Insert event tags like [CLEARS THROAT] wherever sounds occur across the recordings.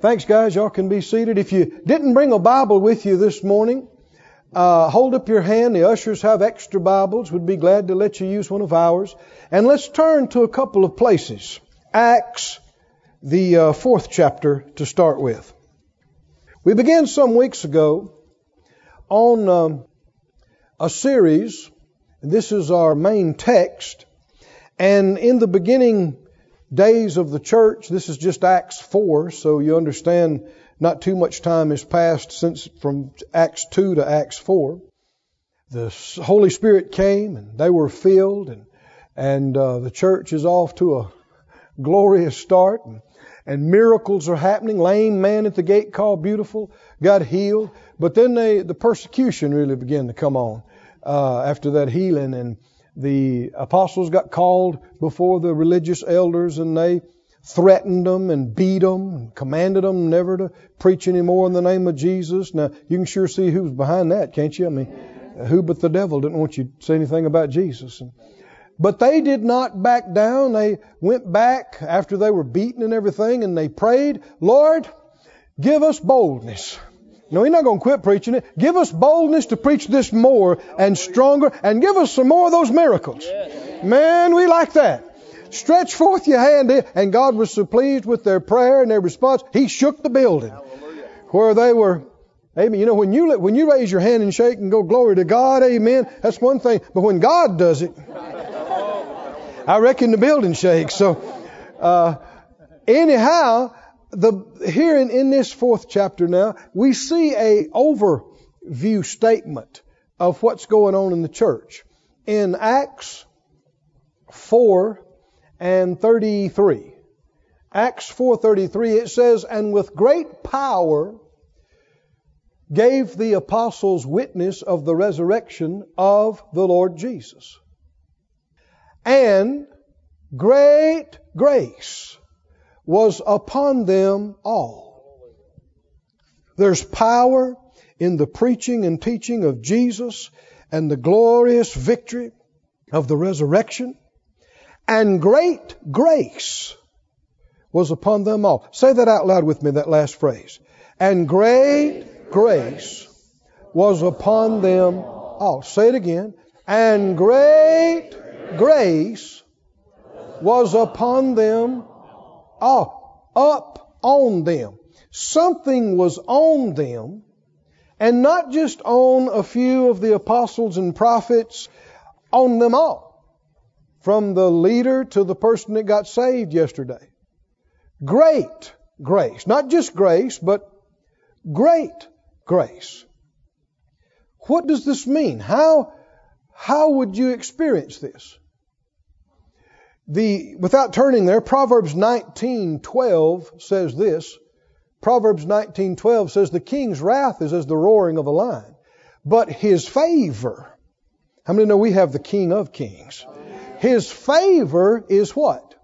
Thanks, guys. Y'all can be seated. If you didn't bring a Bible with you this morning, uh, hold up your hand. The ushers have extra Bibles. We'd be glad to let you use one of ours. And let's turn to a couple of places. Acts, the uh, fourth chapter to start with. We began some weeks ago on um, a series. This is our main text. And in the beginning days of the church. This is just Acts 4, so you understand not too much time has passed since from Acts 2 to Acts 4. The Holy Spirit came and they were filled and and uh, the church is off to a glorious start and, and miracles are happening. Lame man at the gate called beautiful got healed, but then they the persecution really began to come on uh, after that healing and the apostles got called before the religious elders and they threatened them and beat them and commanded them never to preach anymore in the name of Jesus. Now, you can sure see who's behind that, can't you? I mean, who but the devil didn't want you to say anything about Jesus. But they did not back down. They went back after they were beaten and everything and they prayed, Lord, give us boldness no, he's not going to quit preaching it. Give us boldness to preach this more and stronger and give us some more of those miracles. Man, we like that. Stretch forth your hand. And God was so pleased with their prayer and their response, He shook the building where they were. Amen. You know, when you, when you raise your hand and shake and go, glory to God, amen, that's one thing. But when God does it, [LAUGHS] I reckon the building shakes. So, uh, anyhow, the, here in, in this fourth chapter now, we see a overview statement of what's going on in the church. In Acts 4 and 33. Acts 4:33 it says and with great power gave the apostles witness of the resurrection of the Lord Jesus. And great grace was upon them all. There's power in the preaching and teaching of Jesus and the glorious victory of the resurrection. And great grace was upon them all. Say that out loud with me, that last phrase. And great grace was upon them all. Say it again. And great grace was upon them up on them. Something was on them, and not just on a few of the apostles and prophets, on them all. From the leader to the person that got saved yesterday. Great grace. Not just grace, but great grace. What does this mean? How, how would you experience this? The, without turning there, Proverbs 19:12 says this. Proverbs 19:12 says the king's wrath is as the roaring of a lion, but his favor. How many know we have the king of kings? His favor is what?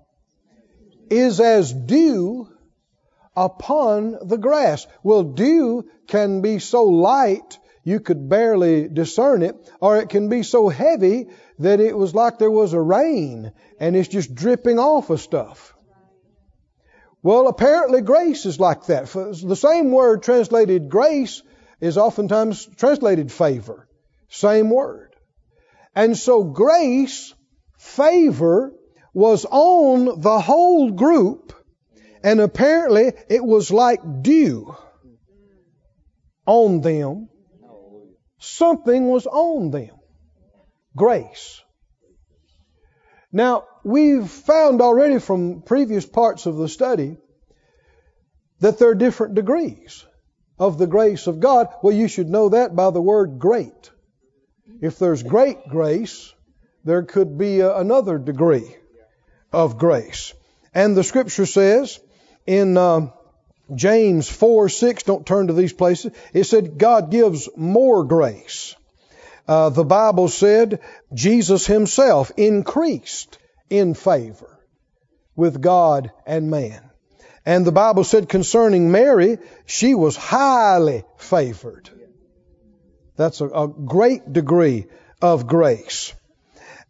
Is as dew upon the grass. Well, dew can be so light you could barely discern it, or it can be so heavy that it was like there was a rain and it's just dripping off of stuff. Well, apparently grace is like that. The same word translated grace is oftentimes translated favor. Same word. And so grace, favor, was on the whole group and apparently it was like dew on them Something was on them. Grace. Now, we've found already from previous parts of the study that there are different degrees of the grace of God. Well, you should know that by the word great. If there's great grace, there could be a, another degree of grace. And the scripture says in uh, James 4, 6, don't turn to these places. It said God gives more grace. Uh, the Bible said Jesus himself increased in favor with God and man. And the Bible said concerning Mary, she was highly favored. That's a, a great degree of grace.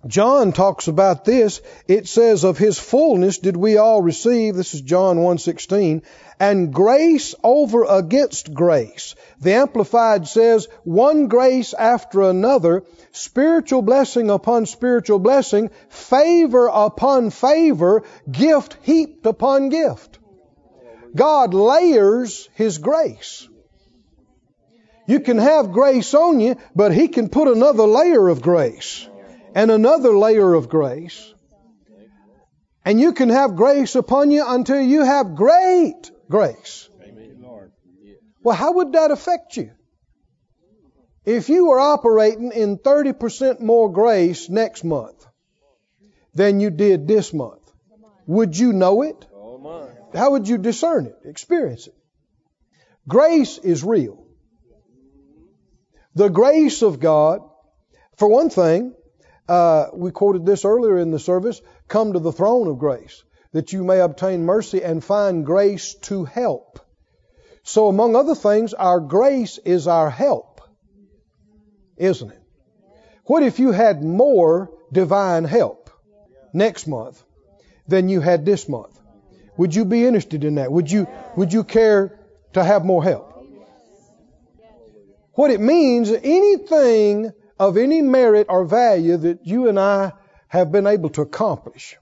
John talks about this. It says, of his fullness did we all receive, this is John 1.16, and grace over against grace. The Amplified says, one grace after another, spiritual blessing upon spiritual blessing, favor upon favor, gift heaped upon gift. God layers His grace. You can have grace on you, but He can put another layer of grace and another layer of grace. And you can have grace upon you until you have great grace. Well, how would that affect you? If you were operating in 30% more grace next month than you did this month, would you know it? How would you discern it, experience it? Grace is real. The grace of God, for one thing, uh, we quoted this earlier in the service come to the throne of grace that you may obtain mercy and find grace to help. So, among other things, our grace is our help, isn't it? What if you had more divine help next month than you had this month? Would you be interested in that? Would you, would you care to have more help? What it means, anything of any merit or value that you and I have been able to accomplish,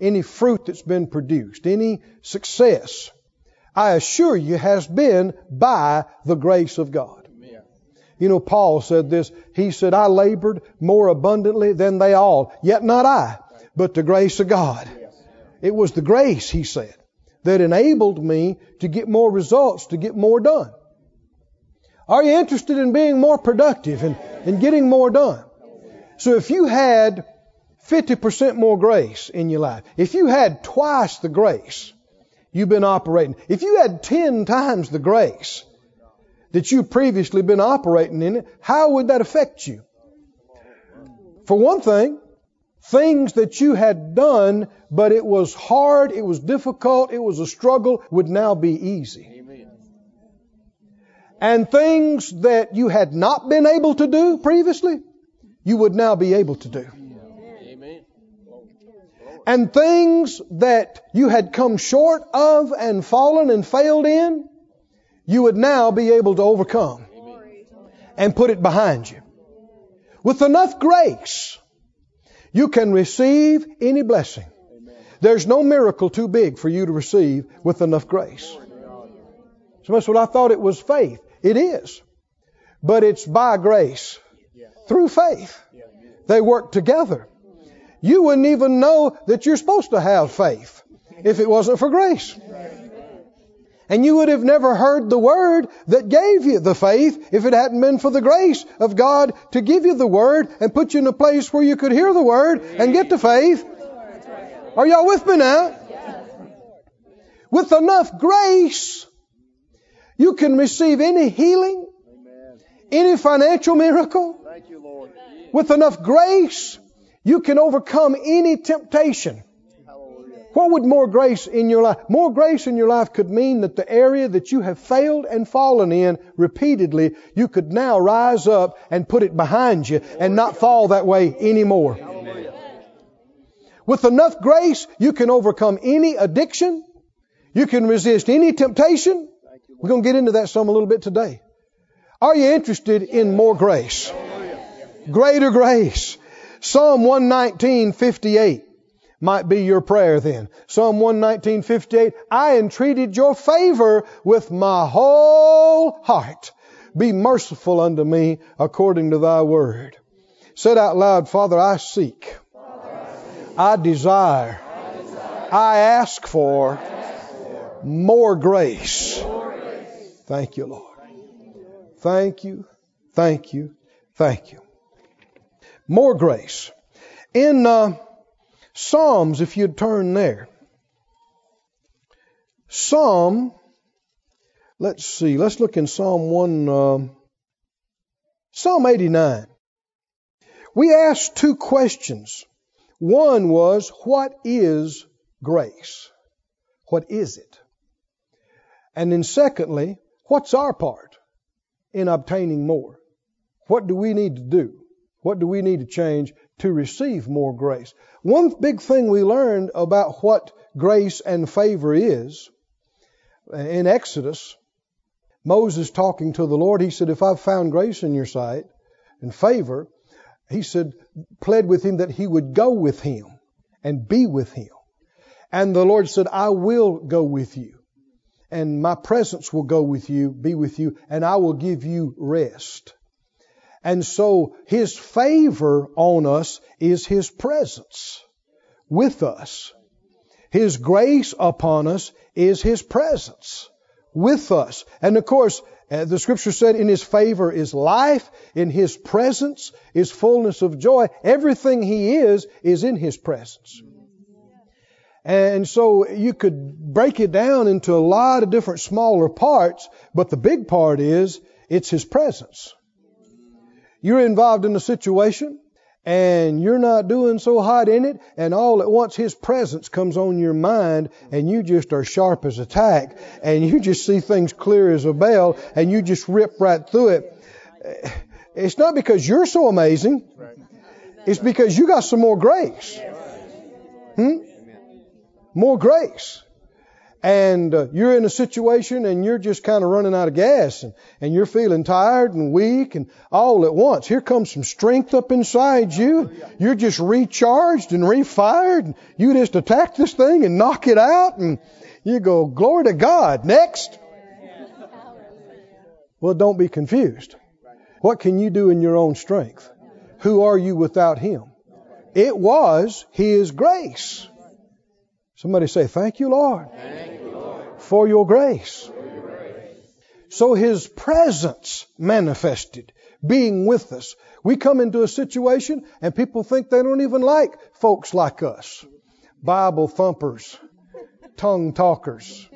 any fruit that's been produced, any success, I assure you has been by the grace of God. You know, Paul said this. He said, I labored more abundantly than they all, yet not I, but the grace of God. It was the grace, he said, that enabled me to get more results, to get more done. Are you interested in being more productive and, and getting more done? So if you had 50% more grace in your life, if you had twice the grace you've been operating, if you had 10 times the grace that you've previously been operating in how would that affect you? For one thing, things that you had done, but it was hard, it was difficult, it was a struggle, would now be easy and things that you had not been able to do previously, you would now be able to do. Amen. And things that you had come short of and fallen and failed in, you would now be able to overcome and put it behind you. With enough grace, you can receive any blessing. There's no miracle too big for you to receive with enough grace. So that's what I thought it was faith. It is. But it's by grace. Through faith. They work together. You wouldn't even know that you're supposed to have faith if it wasn't for grace. And you would have never heard the word that gave you the faith if it hadn't been for the grace of God to give you the word and put you in a place where you could hear the word and get the faith. Are y'all with me now? With enough grace, you can receive any healing, Amen. any financial miracle. You, With enough grace, you can overcome any temptation. Hallelujah. What would more grace in your life? More grace in your life could mean that the area that you have failed and fallen in repeatedly, you could now rise up and put it behind you and not fall that way anymore. With enough grace, you can overcome any addiction. You can resist any temptation. We're going to get into that some a little bit today. Are you interested in more grace? Greater grace. Psalm 119:58 might be your prayer then. Psalm 119:58 I entreated your favor with my whole heart. Be merciful unto me according to thy word. Said out loud, Father, I seek. I desire. I ask for more grace Thank you, Lord. Thank you, thank you, thank you. More grace. In uh, Psalms, if you'd turn there, Psalm, let's see, let's look in Psalm 1, uh, Psalm 89. We asked two questions. One was, what is grace? What is it? And then secondly, What's our part in obtaining more? What do we need to do? What do we need to change to receive more grace. One big thing we learned about what grace and favor is in Exodus, Moses talking to the Lord, he said, If I've found grace in your sight and favor, he said, pled with him that he would go with him and be with him. And the Lord said, I will go with you. And my presence will go with you, be with you, and I will give you rest. And so His favor on us is His presence with us. His grace upon us is His presence with us. And of course, uh, the scripture said in His favor is life, in His presence is fullness of joy. Everything He is, is in His presence. And so you could break it down into a lot of different smaller parts, but the big part is it's His presence. You're involved in a situation and you're not doing so hot in it, and all at once His presence comes on your mind, and you just are sharp as a tack, and you just see things clear as a bell, and you just rip right through it. It's not because you're so amazing, it's because you got some more grace. Hmm? More grace and uh, you're in a situation and you're just kind of running out of gas and, and you're feeling tired and weak and all at once. Here comes some strength up inside you. You're just recharged and refired and you just attack this thing and knock it out and you go, glory to God. Next. Well, don't be confused. What can you do in your own strength? Who are you without Him? It was His grace. Somebody say, Thank you, Lord. Thank for your grace. So his presence manifested, being with us. We come into a situation and people think they don't even like folks like us. Bible thumpers, tongue talkers,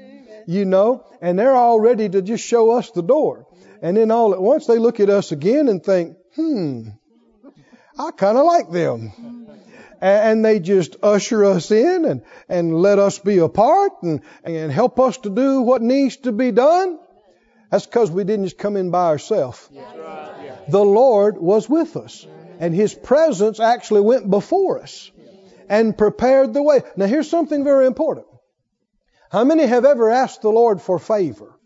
you know, and they're all ready to just show us the door. And then all at once they look at us again and think, hmm, I kind of like them and they just usher us in and, and let us be a part and, and help us to do what needs to be done. That's because we didn't just come in by ourselves. The Lord was with us, and His presence actually went before us and prepared the way. Now, here's something very important. How many have ever asked the Lord for favor?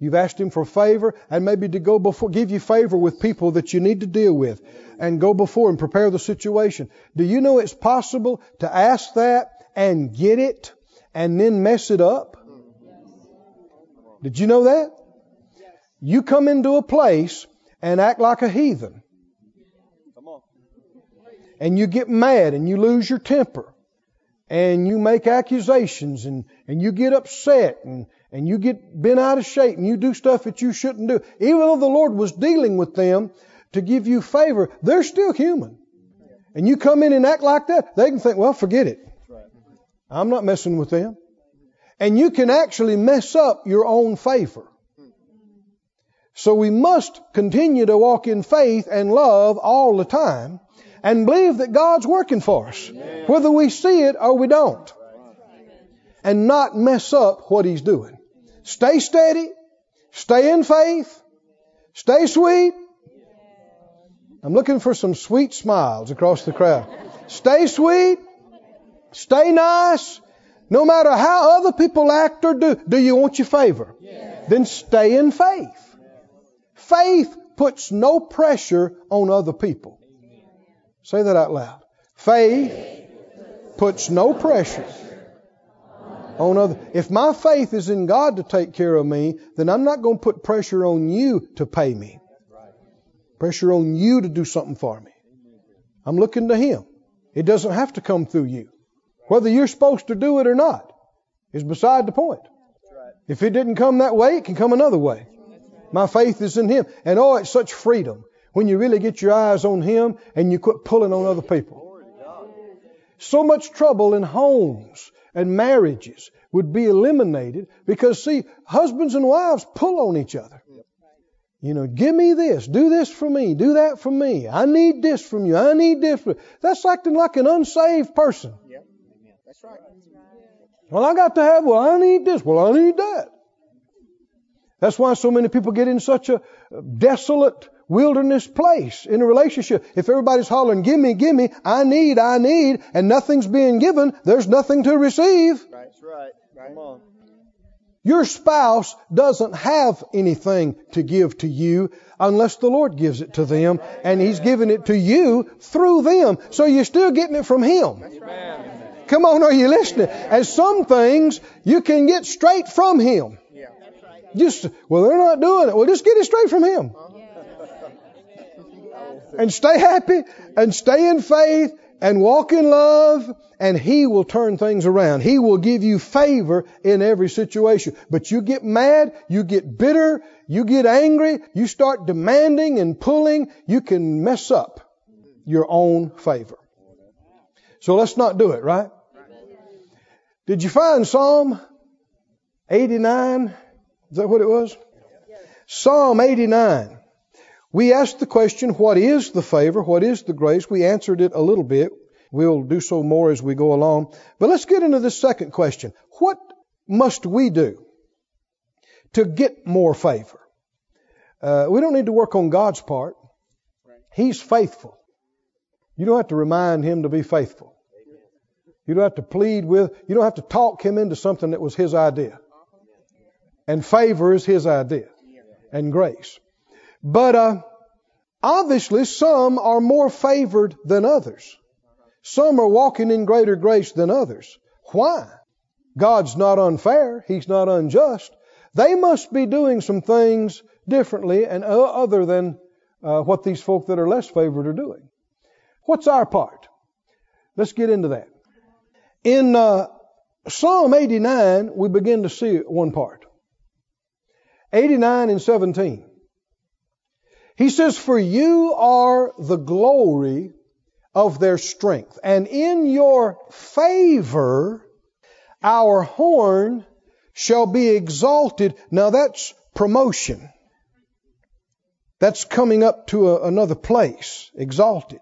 You've asked Him for favor and maybe to go before, give you favor with people that you need to deal with and go before and prepare the situation. Do you know it's possible to ask that and get it and then mess it up? Did you know that? You come into a place and act like a heathen. And you get mad and you lose your temper. And you make accusations and, and you get upset and, and you get bent out of shape and you do stuff that you shouldn't do. Even though the Lord was dealing with them to give you favor, they're still human. And you come in and act like that, they can think, well, forget it. I'm not messing with them. And you can actually mess up your own favor. So we must continue to walk in faith and love all the time and believe that God's working for us, whether we see it or we don't, and not mess up what He's doing. Stay steady. Stay in faith. Stay sweet. I'm looking for some sweet smiles across the crowd. Stay sweet. Stay nice. No matter how other people act or do, do you want your favor? Yes. Then stay in faith. Faith puts no pressure on other people. Say that out loud. Faith puts no pressure on other. If my faith is in God to take care of me, then I'm not going to put pressure on you to pay me. Pressure on you to do something for me. I'm looking to Him. It doesn't have to come through you. Whether you're supposed to do it or not is beside the point. If it didn't come that way, it can come another way. My faith is in Him. And oh, it's such freedom when you really get your eyes on Him and you quit pulling on other people. So much trouble in homes and marriages would be eliminated because, see, husbands and wives pull on each other. You know, give me this, do this for me, do that for me. I need this from you, I need this. From... That's acting like an unsaved person. Yeah. That's right. Well, I got to have, well, I need this, well, I need that. That's why so many people get in such a uh, desolate wilderness place in a relationship. If everybody's hollering, give me, give me, I need, I need, and nothing's being given, there's nothing to receive. That's right. Come on. Your spouse doesn't have anything to give to you unless the Lord gives it to them, and He's giving it to you through them. So you're still getting it from Him. Come on, are you listening? And some things you can get straight from Him. Just, well, they're not doing it. Well, just get it straight from Him. And stay happy and stay in faith and walk in love and He will turn things around. He will give you favor in every situation. But you get mad, you get bitter, you get angry, you start demanding and pulling, you can mess up your own favor. So let's not do it, right? Did you find Psalm 89? Is that what it was? Psalm 89. We asked the question, what is the favor? What is the grace? We answered it a little bit. We'll do so more as we go along. But let's get into the second question. What must we do to get more favor? Uh, we don't need to work on God's part. He's faithful. You don't have to remind Him to be faithful. You don't have to plead with, you don't have to talk Him into something that was His idea. And favor is His idea. And grace. But uh, obviously, some are more favored than others. Some are walking in greater grace than others. Why? God's not unfair. He's not unjust. They must be doing some things differently and other than uh, what these folk that are less favored are doing. What's our part? Let's get into that. In uh, Psalm 89, we begin to see one part. 89 and 17. He says, For you are the glory of their strength, and in your favor our horn shall be exalted. Now that's promotion. That's coming up to a, another place, exalted.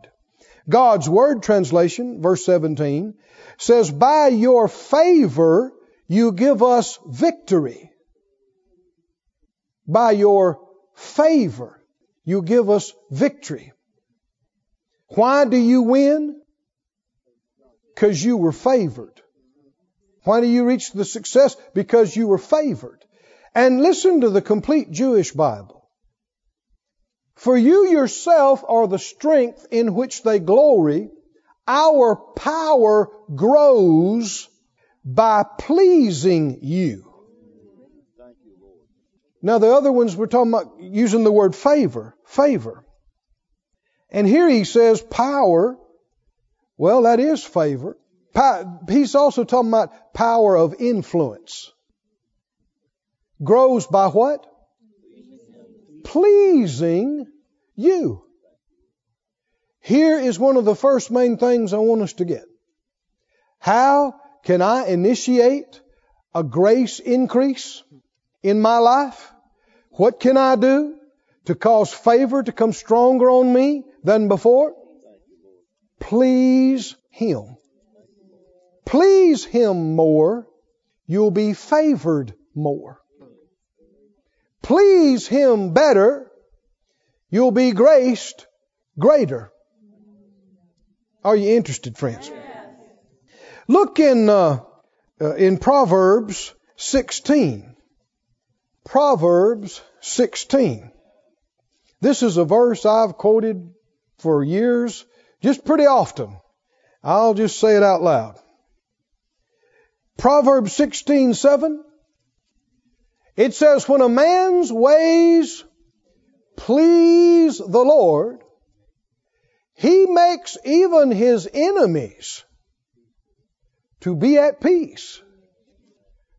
God's Word translation, verse 17, says, By your favor you give us victory. By your favor you give us victory. Why do you win? Because you were favored. Why do you reach the success? Because you were favored. And listen to the complete Jewish Bible. For you yourself are the strength in which they glory. Our power grows by pleasing you. Now the other ones we're talking about using the word favor, favor. And here he says power. Well, that is favor. He's also talking about power of influence. Grows by what? Pleasing you. Here is one of the first main things I want us to get. How can I initiate a grace increase in my life? What can I do to cause favor to come stronger on me than before? Please Him. Please Him more, you'll be favored more. Please Him better, you'll be graced greater. Are you interested, friends? Look in uh, uh, in Proverbs 16. Proverbs 16. This is a verse I've quoted for years, just pretty often. I'll just say it out loud. Proverbs 16:7 It says when a man's ways please the Lord he makes even his enemies to be at peace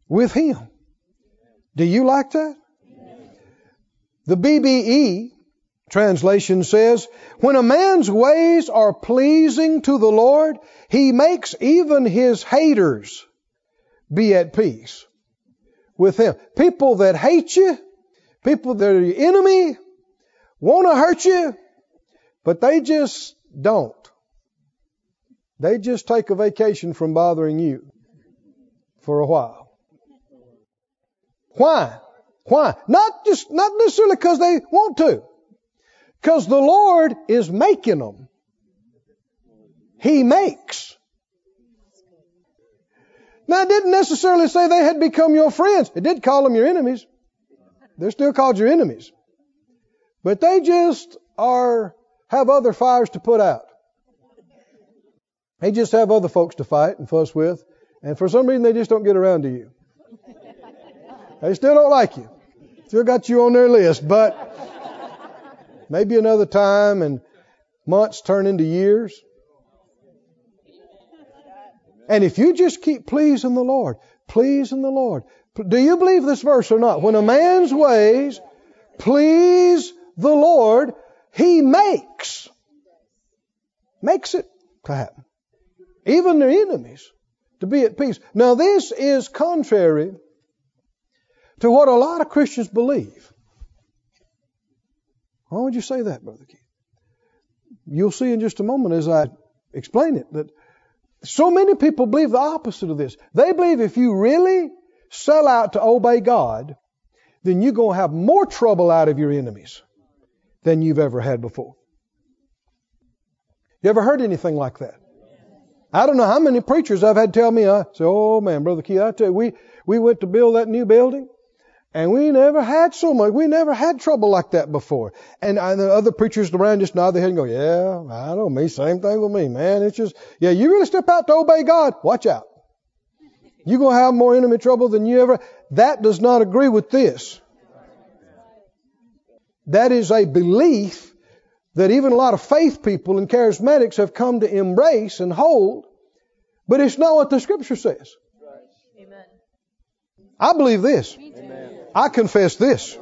with him do you like that? The BBE translation says, when a man's ways are pleasing to the Lord, he makes even his haters be at peace with him. People that hate you, people that are your enemy, want to hurt you, but they just don't. They just take a vacation from bothering you for a while. Why? Why? Not just, not necessarily because they want to. Because the Lord is making them. He makes. Now, it didn't necessarily say they had become your friends. It did call them your enemies. They're still called your enemies. But they just are, have other fires to put out. They just have other folks to fight and fuss with. And for some reason, they just don't get around to you. They still don't like you. Still got you on their list, but maybe another time and months turn into years. And if you just keep pleasing the Lord, pleasing the Lord. Do you believe this verse or not? When a man's ways please the Lord, he makes, makes it to happen. Even their enemies to be at peace. Now this is contrary to what a lot of Christians believe. Why would you say that, Brother Keith? You'll see in just a moment as I explain it that so many people believe the opposite of this. They believe if you really sell out to obey God, then you're going to have more trouble out of your enemies than you've ever had before. You ever heard anything like that? I don't know how many preachers I've had tell me, I say, oh man, Brother Keith, I tell you, we, we went to build that new building and we never had so much, we never had trouble like that before. And I, the other preachers around just nod their head and go, yeah, I know me, same thing with me, man. It's just, yeah, you really step out to obey God, watch out. You're going to have more enemy trouble than you ever. That does not agree with this. That is a belief that even a lot of faith people and charismatics have come to embrace and hold, but it's not what the scripture says. Amen. I believe this. Amen. I confess this.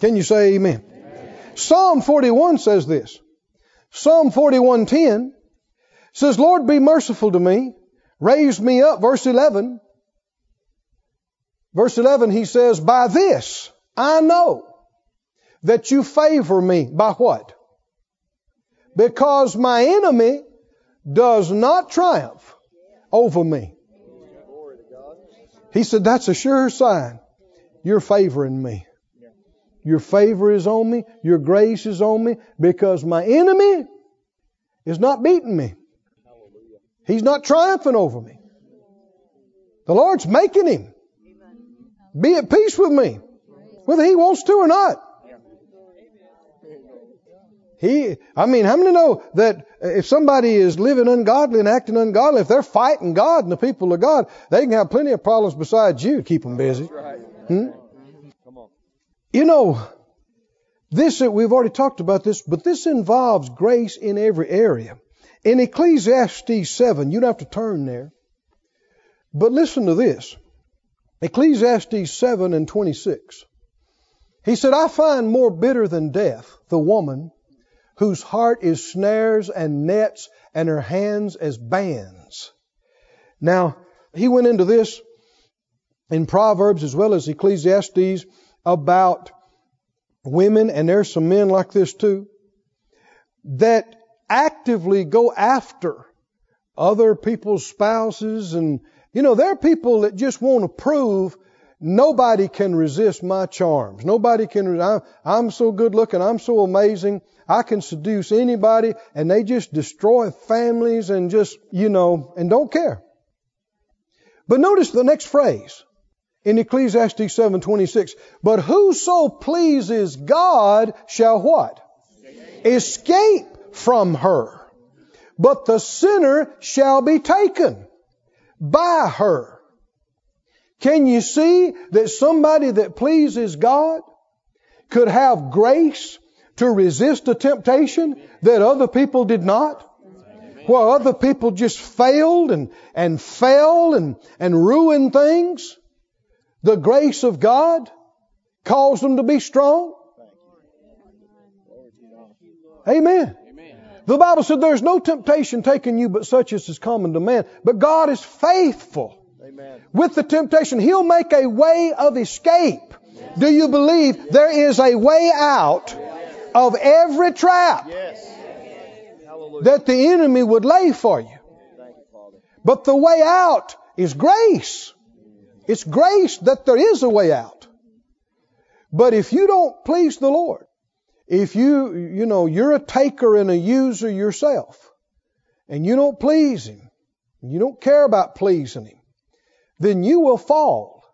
Can you say amen? amen? Psalm 41 says this. Psalm 41:10 says, "Lord, be merciful to me, raise me up." Verse 11. Verse 11 he says, "By this I know that you favor me." By what? Because my enemy does not triumph over me. He said, That's a sure sign you're favoring me. Your favor is on me. Your grace is on me because my enemy is not beating me. He's not triumphing over me. The Lord's making him be at peace with me, whether he wants to or not. He, I mean, how many know that if somebody is living ungodly and acting ungodly, if they're fighting God and the people of God, they can have plenty of problems besides you to keep them busy. Hmm? You know, this, we've already talked about this, but this involves grace in every area. In Ecclesiastes 7, you don't have to turn there, but listen to this. Ecclesiastes 7 and 26. He said, I find more bitter than death the woman whose heart is snares and nets and her hands as bands. Now, he went into this in Proverbs as well as Ecclesiastes about women, and there's some men like this too, that actively go after other people's spouses and, you know, there are people that just want to prove nobody can resist my charms. Nobody can, I'm, I'm so good looking, I'm so amazing, I can seduce anybody, and they just destroy families and just, you know, and don't care. But notice the next phrase in Ecclesiastes 7:26. But whoso pleases God shall what? Escape from her. But the sinner shall be taken by her. Can you see that somebody that pleases God could have grace to resist a temptation that other people did not? While other people just failed and, and fell and, and ruined things the grace of God caused them to be strong? Amen. The Bible said there's no temptation taken you but such as is common to man. But God is faithful Amen. with the temptation. He'll make a way of escape. Yes. Do you believe there is a way out yes. of every trap yes. that the enemy would lay for you? But the way out is grace. It's grace that there is a way out. But if you don't please the Lord, if you, you know, you're a taker and a user yourself, and you don't please Him, you don't care about pleasing Him, then you will fall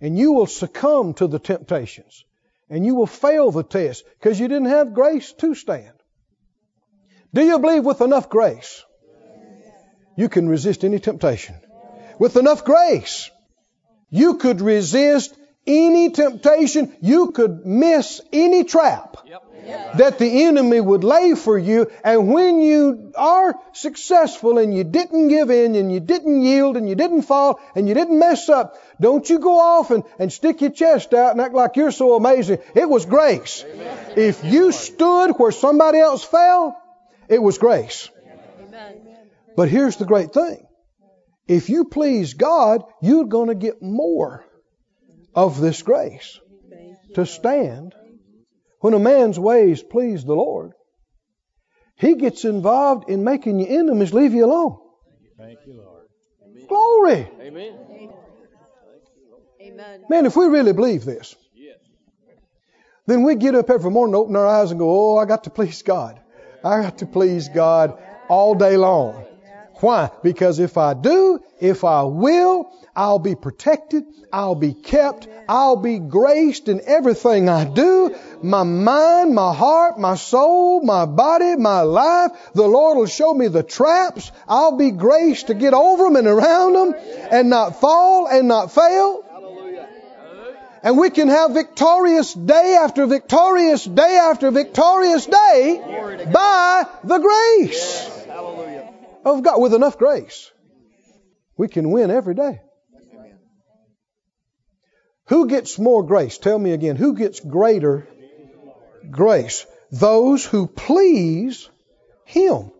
and you will succumb to the temptations and you will fail the test because you didn't have grace to stand. Do you believe with enough grace you can resist any temptation? With enough grace, you could resist any temptation. You could miss any trap. Yep that the enemy would lay for you. And when you are successful and you didn't give in and you didn't yield and you didn't fall and you didn't mess up, don't you go off and, and stick your chest out and act like you're so amazing. It was grace. Amen. If you stood where somebody else fell, it was grace. Amen. But here's the great thing. If you please God, you're going to get more of this grace to stand when a man's ways please the Lord, he gets involved in making your enemies leave you alone. Thank you, Lord. Amen. Glory. Amen. Amen. Man, if we really believe this, then we get up every morning, open our eyes, and go, Oh, I got to please God. I got to please God all day long. Why? Because if I do, if I will, I'll be protected, I'll be kept, I'll be graced in everything I do. My mind, my heart, my soul, my body, my life. The Lord will show me the traps. I'll be graced to get over them and around them and not fall and not fail. And we can have victorious day after victorious day after victorious day by the grace of God with enough grace. We can win every day. Who gets more grace? Tell me again. Who gets greater grace? Those who please Him.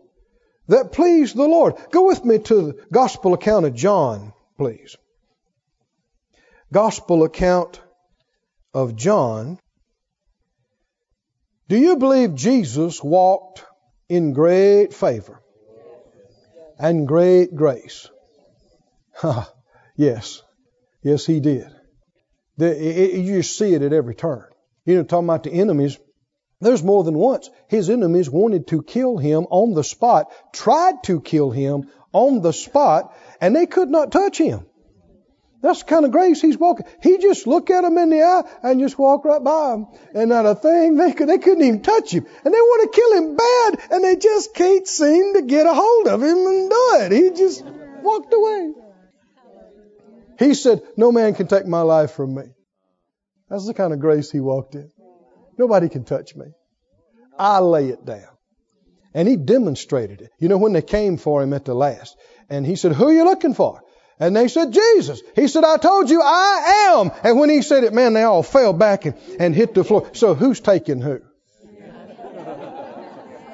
That please the Lord. Go with me to the Gospel account of John, please. Gospel account of John. Do you believe Jesus walked in great favor? And great grace. [LAUGHS] yes. Yes, he did. The, it, you see it at every turn. You know, talking about the enemies, there's more than once. His enemies wanted to kill him on the spot, tried to kill him on the spot, and they could not touch him. That's the kind of grace he's walking. He just look at them in the eye and just walk right by them. And not a thing, they, could, they couldn't even touch him. And they want to kill him bad and they just can't seem to get a hold of him and do it. He just walked away. He said, no man can take my life from me. That's the kind of grace he walked in. Nobody can touch me. I lay it down. And he demonstrated it. You know, when they came for him at the last, and he said, Who are you looking for? And they said, Jesus. He said, I told you I am. And when he said it, man, they all fell back and, and hit the floor. So who's taking who?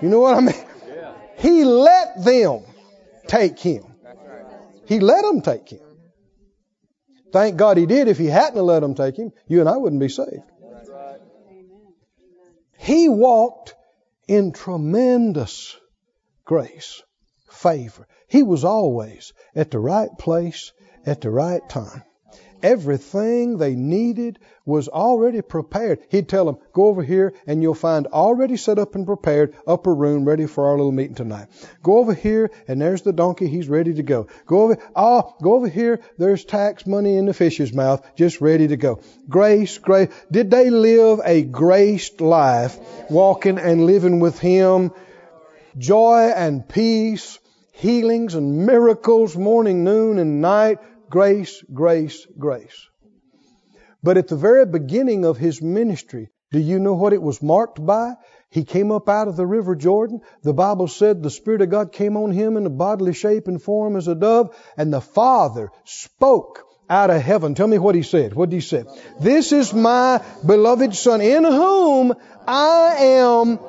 You know what I mean? He let them take him. He let them take him. Thank God he did. If he hadn't let them take him, you and I wouldn't be saved. He walked in tremendous grace, favor. He was always at the right place at the right time. Everything they needed was already prepared. He'd tell them, go over here and you'll find already set up and prepared upper room ready for our little meeting tonight. Go over here and there's the donkey. He's ready to go. Go over, oh, go over here. There's tax money in the fish's mouth just ready to go. Grace, grace. Did they live a graced life walking and living with Him? Joy and peace healings and miracles morning, noon, and night. Grace, grace, grace. But at the very beginning of his ministry, do you know what it was marked by? He came up out of the river Jordan. The Bible said the Spirit of God came on him in a bodily shape and form as a dove, and the Father spoke out of heaven. Tell me what he said. What did he say? This is my beloved Son, in whom I am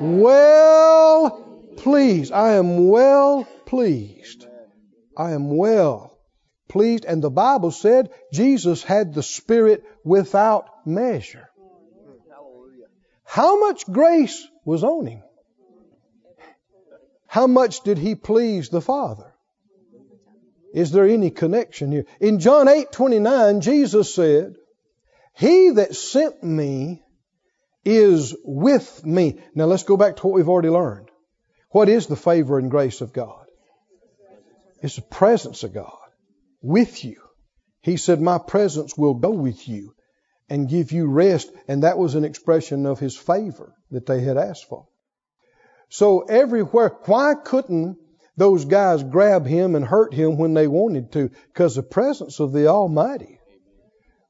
well pleased. I am well pleased. I am well pleased. And the Bible said Jesus had the Spirit without measure. How much grace was on him? How much did he please the Father? Is there any connection here? In John 8 29, Jesus said, He that sent me is with me. Now let's go back to what we've already learned. What is the favor and grace of God? It's the presence of God with you. He said, My presence will go with you and give you rest. And that was an expression of his favor that they had asked for. So everywhere, why couldn't those guys grab him and hurt him when they wanted to? Because the presence of the Almighty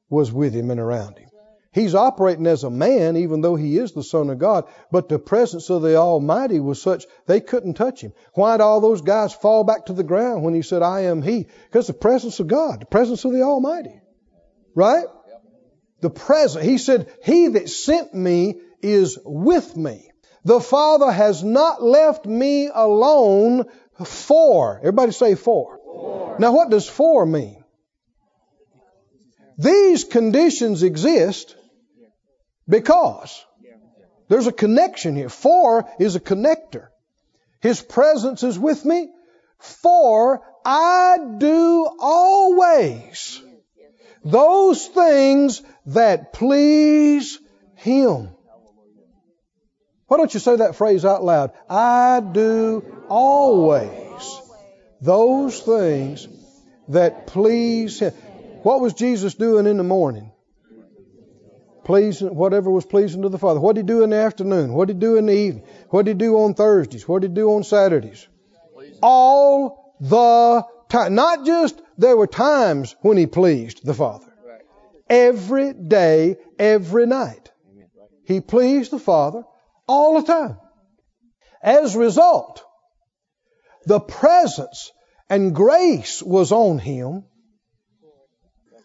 was with him and around him. He's operating as a man, even though he is the Son of God, but the presence of the Almighty was such they couldn't touch him. Why did all those guys fall back to the ground when he said, I am he? Because the presence of God, the presence of the Almighty. Right? The presence. He said, He that sent me is with me. The Father has not left me alone for. Everybody say for. for. Now what does for mean? These conditions exist because there's a connection here. For is a connector. His presence is with me. For I do always those things that please Him. Why don't you say that phrase out loud? I do always those things that please Him. What was Jesus doing in the morning? Pleasing, whatever was pleasing to the Father. What did he do in the afternoon? What did he do in the evening? What did he do on Thursdays? What did he do on Saturdays? All the time. Not just there were times when he pleased the Father. Every day, every night. He pleased the Father all the time. As a result, the presence and grace was on him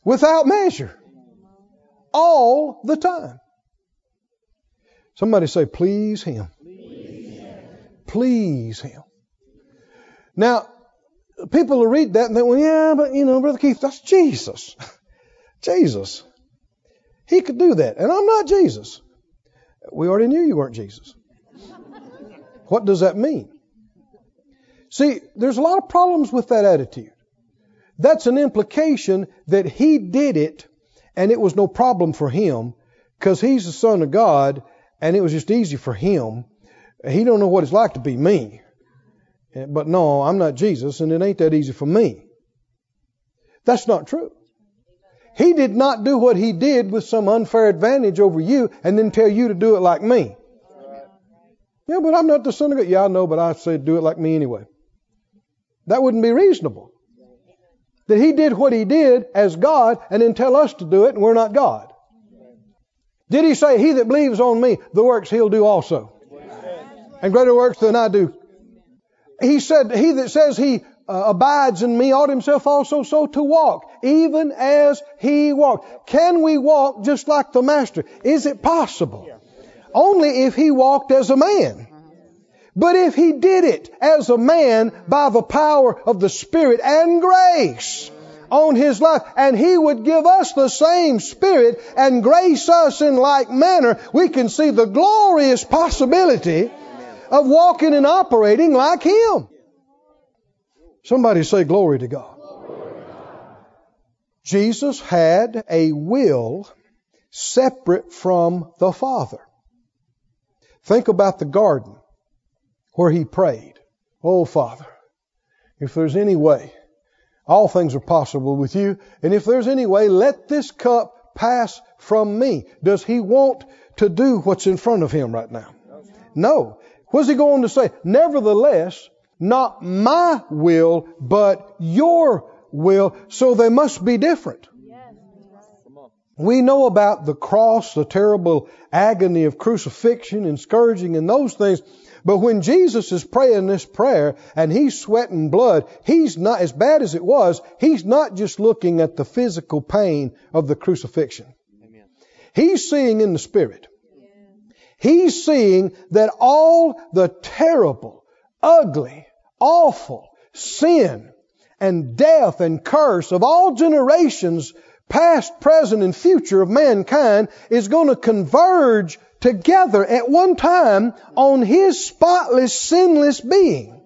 without measure all the time. Somebody say, please him. Please him. Now, people will read that and think, well, yeah, but you know, Brother Keith, that's Jesus. [LAUGHS] Jesus. He could do that. And I'm not Jesus. We already knew you weren't Jesus. What does that mean? See, there's a lot of problems with that attitude. That's an implication that he did it and it was no problem for him because he's the son of God and it was just easy for him. He don't know what it's like to be me. But no, I'm not Jesus and it ain't that easy for me. That's not true. He did not do what he did with some unfair advantage over you and then tell you to do it like me. Yeah, but I'm not the son of God. Yeah, I know, but I said do it like me anyway. That wouldn't be reasonable. That he did what he did as God and then tell us to do it and we're not God. Did he say, He that believes on me, the works he'll do also? And greater works than I do. He said, He that says he uh, abides in me ought himself also so to walk, even as he walked. Can we walk just like the Master? Is it possible? Only if he walked as a man. But if he did it as a man by the power of the Spirit and grace on his life, and he would give us the same Spirit and grace us in like manner, we can see the glorious possibility of walking and operating like him. Somebody say glory to God. Jesus had a will separate from the Father. Think about the garden where he prayed, Oh Father, if there's any way, all things are possible with you, and if there's any way, let this cup pass from me. Does he want to do what's in front of him right now? No. What's he going to say? Nevertheless, not my will, but your will. So they must be different. We know about the cross, the terrible agony of crucifixion and scourging and those things. But when Jesus is praying this prayer and he's sweating blood, he's not, as bad as it was, he's not just looking at the physical pain of the crucifixion. He's seeing in the spirit. He's seeing that all the terrible, ugly, awful sin and death and curse of all generations, past, present, and future of mankind is going to converge together at one time on His spotless, sinless being.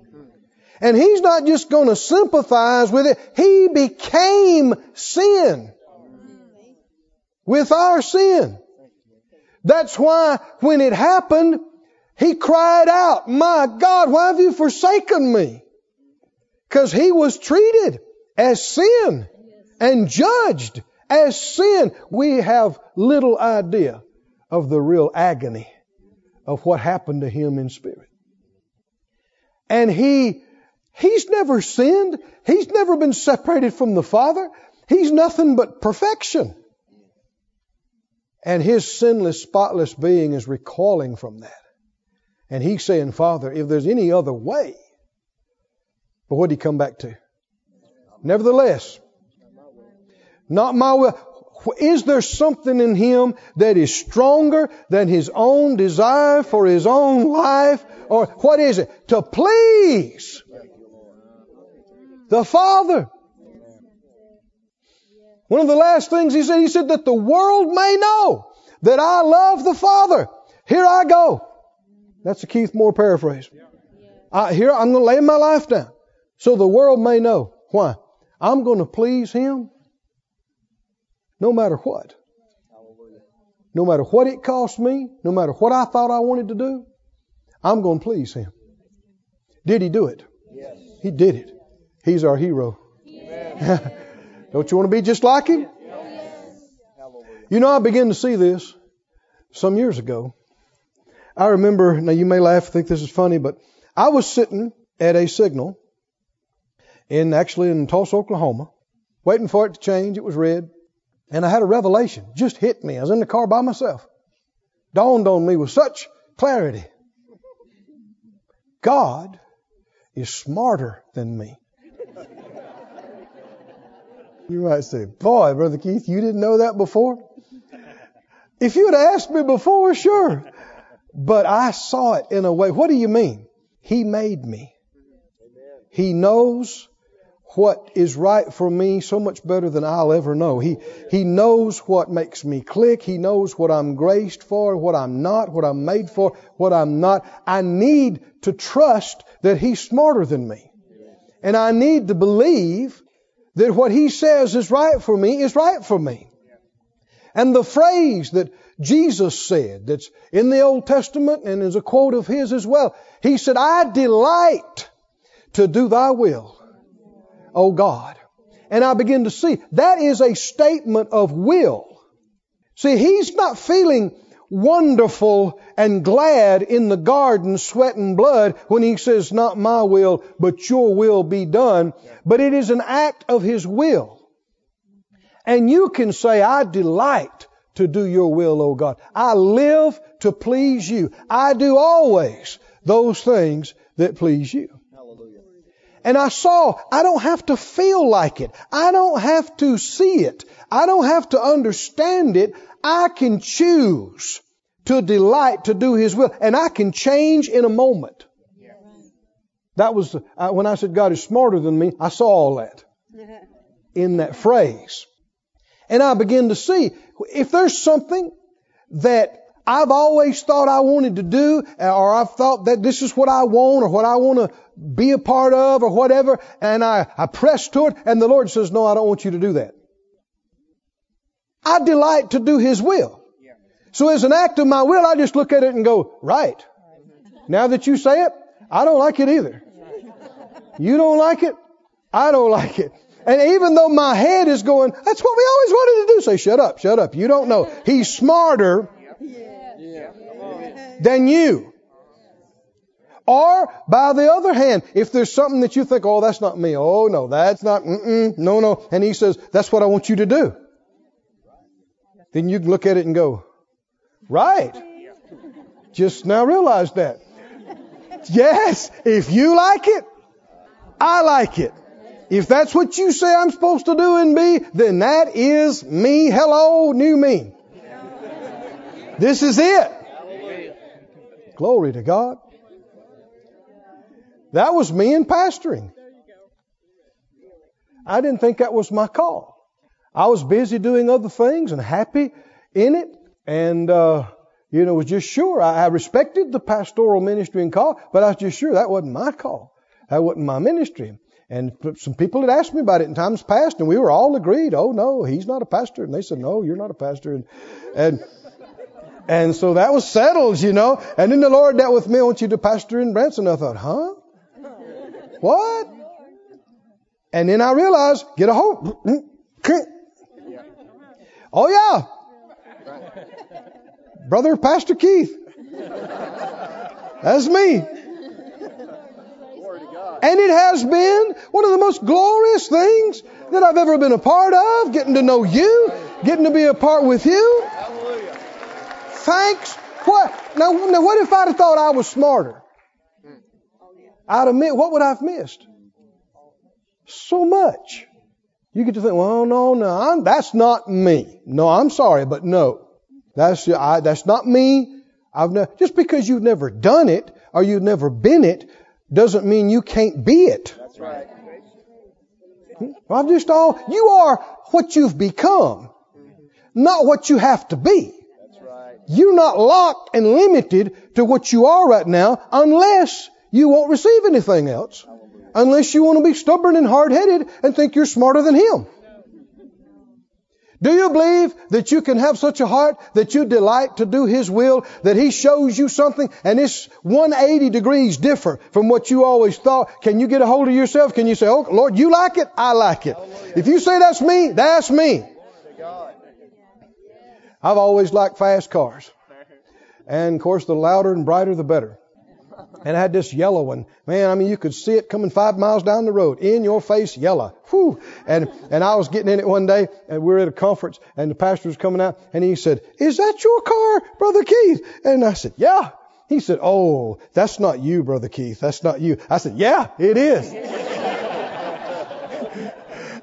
And He's not just going to sympathize with it, He became sin with our sin. That's why when it happened, he cried out, My God, why have you forsaken me? Because he was treated as sin and judged as sin. We have little idea of the real agony of what happened to him in spirit. And he, he's never sinned. He's never been separated from the Father. He's nothing but perfection. And his sinless, spotless being is recoiling from that. And he's saying, Father, if there's any other way, but what did he come back to? Nevertheless, not my will. Is there something in him that is stronger than his own desire for his own life? Or what is it? To please the Father. One of the last things he said, he said that the world may know that I love the Father. Here I go. That's a Keith Moore paraphrase. I, here, I'm going to lay my life down so the world may know. Why? I'm going to please Him no matter what. No matter what it cost me, no matter what I thought I wanted to do, I'm going to please Him. Did He do it? Yes. He did it. He's our hero. [LAUGHS] Don't you want to be just like Him? Yes. You know, I began to see this some years ago. I remember, now you may laugh, think this is funny, but I was sitting at a signal in actually in Tulsa, Oklahoma, waiting for it to change. It was red. And I had a revelation. Just hit me. I was in the car by myself. Dawned on me with such clarity. God is smarter than me. You might say, boy, Brother Keith, you didn't know that before? If you had asked me before, sure. But I saw it in a way. What do you mean? He made me. He knows what is right for me so much better than I'll ever know. He, he knows what makes me click. He knows what I'm graced for, what I'm not, what I'm made for, what I'm not. I need to trust that He's smarter than me. And I need to believe that what He says is right for me is right for me. And the phrase that Jesus said, that's in the Old Testament and is a quote of his as well. He said, I delight to do thy will, O God. And I begin to see that is a statement of will. See, he's not feeling wonderful and glad in the garden, sweating blood, when he says, Not my will, but your will be done. But it is an act of his will. And you can say, I delight to do your will, O God. I live to please you. I do always those things that please you. And I saw, I don't have to feel like it. I don't have to see it. I don't have to understand it. I can choose to delight to do His will. And I can change in a moment. That was, uh, when I said God is smarter than me, I saw all that [LAUGHS] in that phrase. And I begin to see if there's something that I've always thought I wanted to do, or I've thought that this is what I want, or what I want to be a part of, or whatever, and I, I press to it, and the Lord says, No, I don't want you to do that. I delight to do His will. So as an act of my will, I just look at it and go, Right. Now that you say it, I don't like it either. You don't like it? I don't like it. And even though my head is going, that's what we always wanted to do. Say, shut up, shut up. You don't know. He's smarter than you. Or, by the other hand, if there's something that you think, oh, that's not me. Oh, no, that's not, no, no. And he says, that's what I want you to do. Then you can look at it and go, right. Just now realize that. Yes, if you like it, I like it. If that's what you say I'm supposed to do and be, then that is me. Hello, new me. This is it. Glory to God. That was me in pastoring. I didn't think that was my call. I was busy doing other things and happy in it, and uh, you know was just sure. I, I respected the pastoral ministry and call, but I was just sure that wasn't my call. That wasn't my ministry. And some people had asked me about it in times past, and we were all agreed, oh no, he's not a pastor. And they said, no, you're not a pastor. And, and And so that was settled, you know. And then the Lord dealt with me, I want you to pastor in Branson. I thought, huh? What? And then I realized, get a hold. Mm-hmm. Oh yeah. Brother Pastor Keith. That's me. And it has been one of the most glorious things that I've ever been a part of, getting to know you, getting to be a part with you. Thanks. What? Now, now what if I'd have thought I was smarter? I'd admit, what would I have missed? So much. You get to think, well, no, no, I'm, that's not me. No, I'm sorry, but no. That's, I, that's not me. I've ne- just because you've never done it or you've never been it doesn't mean you can't be it. That's right. Hmm? I'm just all, you are what you've become, not what you have to be. You're not locked and limited to what you are right now unless you won't receive anything else. Unless you want to be stubborn and hard headed and think you're smarter than Him. Do you believe that you can have such a heart that you delight to do His will, that He shows you something and it's 180 degrees different from what you always thought? Can you get a hold of yourself? Can you say, Oh, Lord, you like it? I like it. If you say that's me, that's me. I've always liked fast cars. And of course, the louder and brighter, the better. And I had this yellow one. Man, I mean, you could see it coming five miles down the road. In your face, yellow. Whew. And, and I was getting in it one day and we were at a conference and the pastor was coming out and he said, is that your car, Brother Keith? And I said, yeah. He said, oh, that's not you, Brother Keith. That's not you. I said, yeah, it is.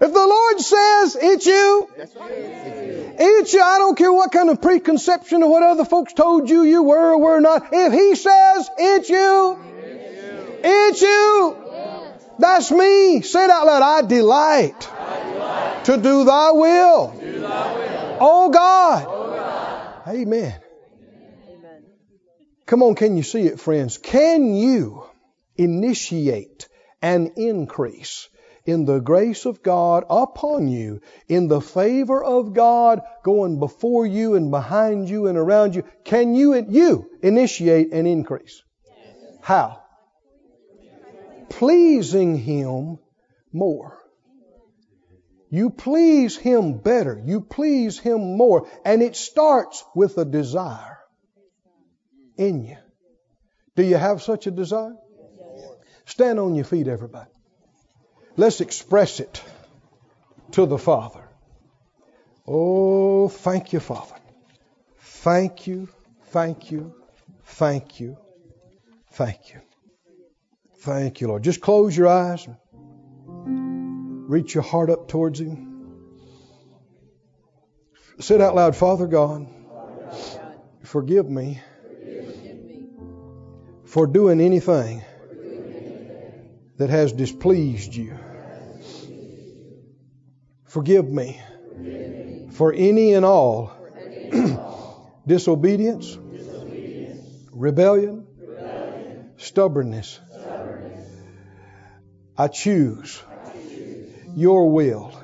If the Lord says it's you, it's you. I don't care what kind of preconception or what other folks told you you were or were not. If He says it's you, it's you. That's me. Say it out loud. I delight, to do thy will. Oh God. Amen. Come on, can you see it, friends? Can you initiate an increase in the grace of God upon you, in the favor of God going before you and behind you and around you? Can you, you initiate an increase? How? Pleasing Him more. You please Him better. You please Him more. And it starts with a desire in you. Do you have such a desire? Stand on your feet, everybody. Let's express it to the Father. Oh, thank you, Father. Thank you, thank you, thank you, thank you. Thank you, Lord. Just close your eyes. Reach your heart up towards Him. Say it out loud, Father God, forgive me for doing anything that has displeased you. Forgive me for any and all [CLEARS THROAT] disobedience, rebellion, stubbornness. I choose your will.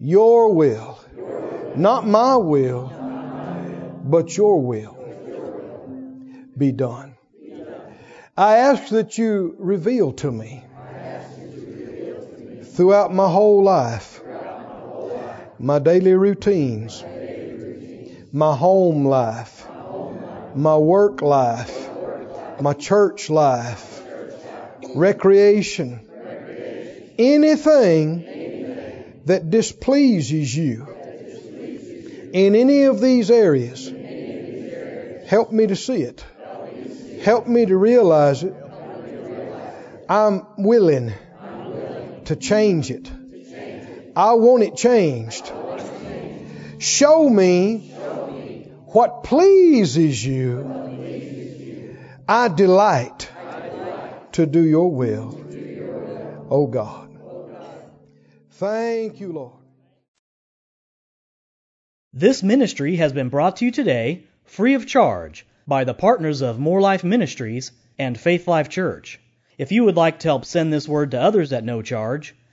Your will. Not my will, but your will be done. I ask that you reveal to me throughout my whole life, my daily routines, my home life, my work life, my church life, recreation, anything that displeases you in any of these areas. Help me to see it. Help me to realize it. I'm willing to change it. I want it changed. Show me what pleases you. I delight to do your will. Oh God. Thank you, Lord. This ministry has been brought to you today free of charge by the partners of Moore Life Ministries and Faith Life Church. If you would like to help send this word to others at no charge,